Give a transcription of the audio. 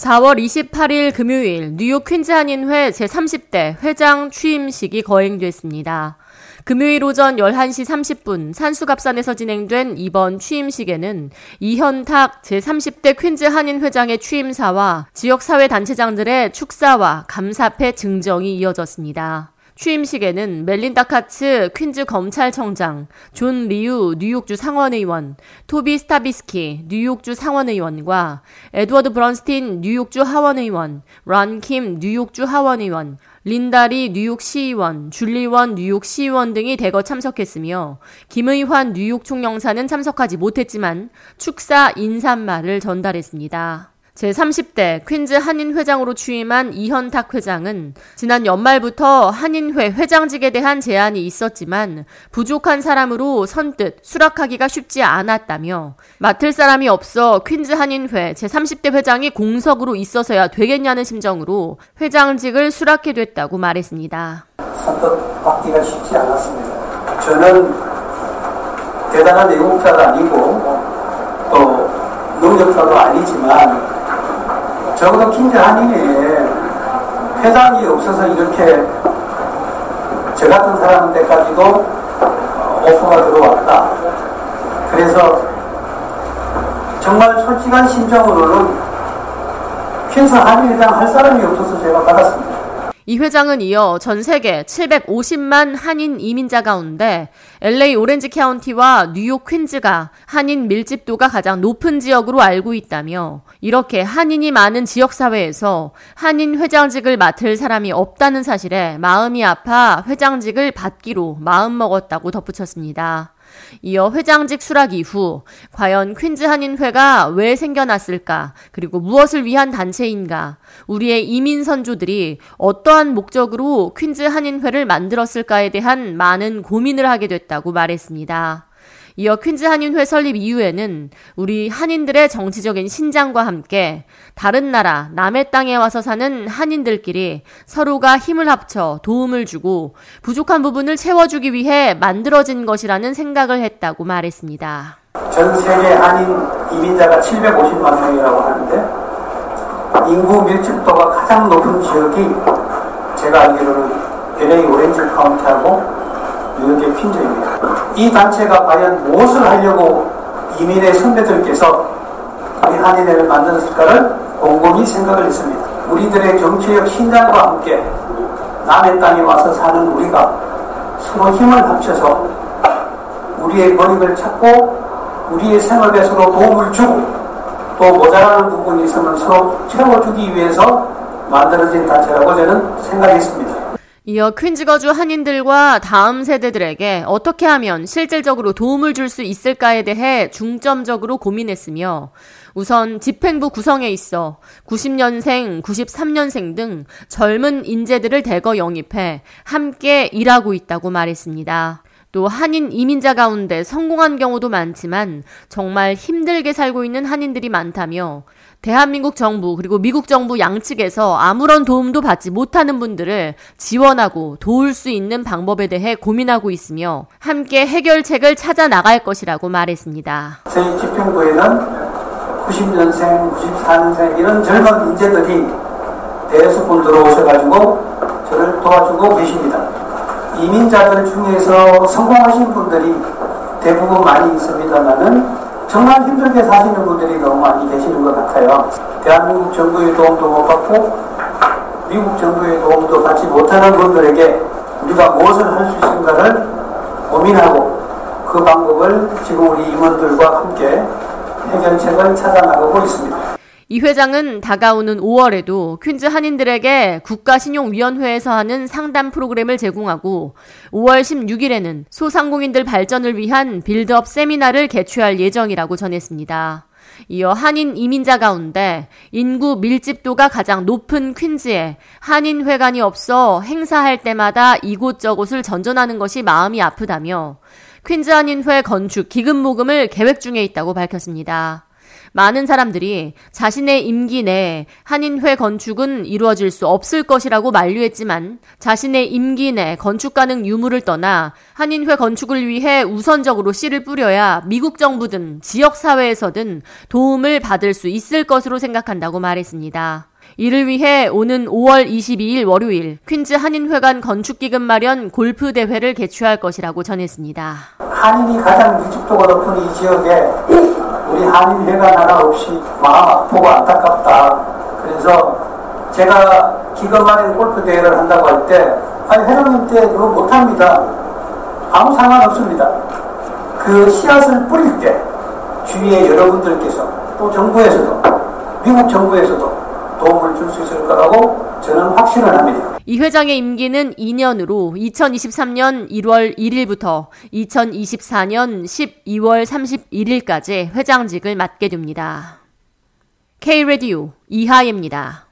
4월 28일 금요일 뉴욕 퀸즈 한인회 제30대 회장 취임식이 거행됐습니다. 금요일 오전 11시 30분 산수갑산에서 진행된 이번 취임식에는 이현탁 제30대 퀸즈 한인회장의 취임사와 지역사회단체장들의 축사와 감사패 증정이 이어졌습니다. 취임식에는 멜린다 카츠 퀸즈 검찰청장, 존 리우 뉴욕주 상원의원, 토비 스타비스키 뉴욕주 상원의원과 에드워드 브론스틴 뉴욕주 하원의원, 론 킴 뉴욕주 하원의원, 린다 리 뉴욕 시의원, 줄리 원 뉴욕 시의원 등이 대거 참석했으며 김의환 뉴욕 총영사는 참석하지 못했지만 축사 인사말을 전달했습니다. 제30대 퀸즈 한인 회장으로 취임한 이현탁 회장은 지난 연말부터 한인회 회장직에 대한 제안이 있었지만 부족한 사람으로 선뜻 수락하기가 쉽지 않았다며 맡을 사람이 없어 퀸즈 한인회 제30대 회장이 공석으로 있어서야 되겠냐는 심정으로 회장직을 수락해 됐다고 말했습니다. 선뜻 받기가 쉽지 않았습니다. 저는 대단한 애국자도 아니고 또 능력자도 아니지만 적어도 한인회에 회장이 없어서 이렇게 저 같은 사람한테까지도 오퍼가 들어왔다. 그래서 정말 솔직한 심정으로는 퀸스 한인회장 할 사람이 없어서 제가 받았습니다. 이 회장은 이어 전 세계 750만 한인 이민자 가운데 LA 오렌지 카운티와 뉴욕 퀸즈가 한인 밀집도가 가장 높은 지역으로 알고 있다며 이렇게 한인이 많은 지역사회에서 한인 회장직을 맡을 사람이 없다는 사실에 마음이 아파 회장직을 받기로 마음먹었다고 덧붙였습니다. 이어 회장직 수락 이후 과연 퀸즈 한인회가 왜 생겨났을까? 그리고 무엇을 위한 단체인가? 우리의 이민 선조들이 어떠한 목적으로 퀸즈 한인회를 만들었을까에 대한 많은 고민을 하게 됐다고 말했습니다. 이어 퀸즈 한인회 설립 이후에는 우리 한인들의 정치적인 신장과 함께 다른 나라, 남의 땅에 와서 사는 한인들끼리 서로가 힘을 합쳐 도움을 주고 부족한 부분을 채워주기 위해 만들어진 것이라는 생각을 했다고 말했습니다. 전 세계 한인 이민자가 750만 명이라고 하는데 인구 밀집도가 가장 높은 지역이 제가 알기로는 LA 오렌지 카운티하고 뉴욕의 퀸즈입니다. 이 단체가 과연 무엇을 하려고 이민의 선배들께서 우리 한인회를 만들었을까를 곰곰이 생각을 했습니다. 우리들의 정치적 신장과 함께 남의 땅에 와서 사는 우리가 서로 힘을 합쳐서 우리의 권익을 찾고 우리의 생업에 서로 도움을 주고 또 모자라는 부분이 있으면 서로 채워주기 위해서 만들어진 단체라고 저는 생각했습니다. 이어 퀸즈 거주 한인들과 다음 세대들에게 어떻게 하면 실질적으로 도움을 줄 수 있을까에 대해 중점적으로 고민했으며 우선 집행부 구성에 있어 90년생, 93년생 등 젊은 인재들을 대거 영입해 함께 일하고 있다고 말했습니다. 또 한인 이민자 가운데 성공한 경우도 많지만 정말 힘들게 살고 있는 한인들이 많다며 대한민국 정부 그리고 미국 정부 양측에서 아무런 도움도 받지 못하는 분들을 지원하고 도울 수 있는 방법에 대해 고민하고 있으며 함께 해결책을 찾아 나갈 것이라고 말했습니다. 저희 집행부에는 90년생, 94년생 이런 젊은 인재들이 대수분 들어오셔가지고 저를 도와주고 계십니다. 이민자들 중에서 성공하신 분들이 대부분 많이 있습니다만은 정말 힘들게 사시는 분들이 너무 많이 계시는 것 같아요. 대한민국 정부의 도움도 못 받고 미국 정부의 도움도 받지 못하는 분들에게 우리가 무엇을 할 수 있는가를 고민하고 그 방법을 지금 우리 임원들과 함께 해결책을 찾아나가고 있습니다. 이 회장은 다가오는 5월에도 퀸즈 한인들에게 국가신용위원회에서 하는 상담 프로그램을 제공하고 5월 16일에는 소상공인들 발전을 위한 빌드업 세미나를 개최할 예정이라고 전했습니다. 이어 한인 이민자 가운데 인구 밀집도가 가장 높은 퀸즈에 한인 회관이 없어 행사할 때마다 이곳저곳을 전전하는 것이 마음이 아프다며 퀸즈 한인회 건축 기금 모금을 계획 중에 있다고 밝혔습니다. 많은 사람들이 자신의 임기 내 한인회 건축은 이루어질 수 없을 것이라고 만류했지만 자신의 임기 내 건축 가능 유무를 떠나 한인회 건축을 위해 우선적으로 씨를 뿌려야 미국 정부든 지역 사회에서든 도움을 받을 수 있을 것으로 생각한다고 말했습니다. 이를 위해 오는 5월 22일 월요일 퀸즈 한인회관 건축기금 마련 골프 대회를 개최할 것이라고 전했습니다. 한인이 가장 밀집도가 높은 이 지역에 우리 한인회관 하나 없이 마음 아프고 안타깝다. 그래서 제가 기금 마련 골프 대회를 한다고 할 때 아니 회장님 때 그거 못합니다. 아무 상관 없습니다. 그 씨앗을 뿌릴 때 주위에 여러분들께서 또 정부에서도 미국 정부에서도 도움을 줄 수 있을 거라고 저는 확신을 합니다. 이 회장의 임기는 2년으로 2023년 1월 1일부터 2024년 12월 31일까지 회장직을 맡게 됩니다. K-Radio 이하예입니다.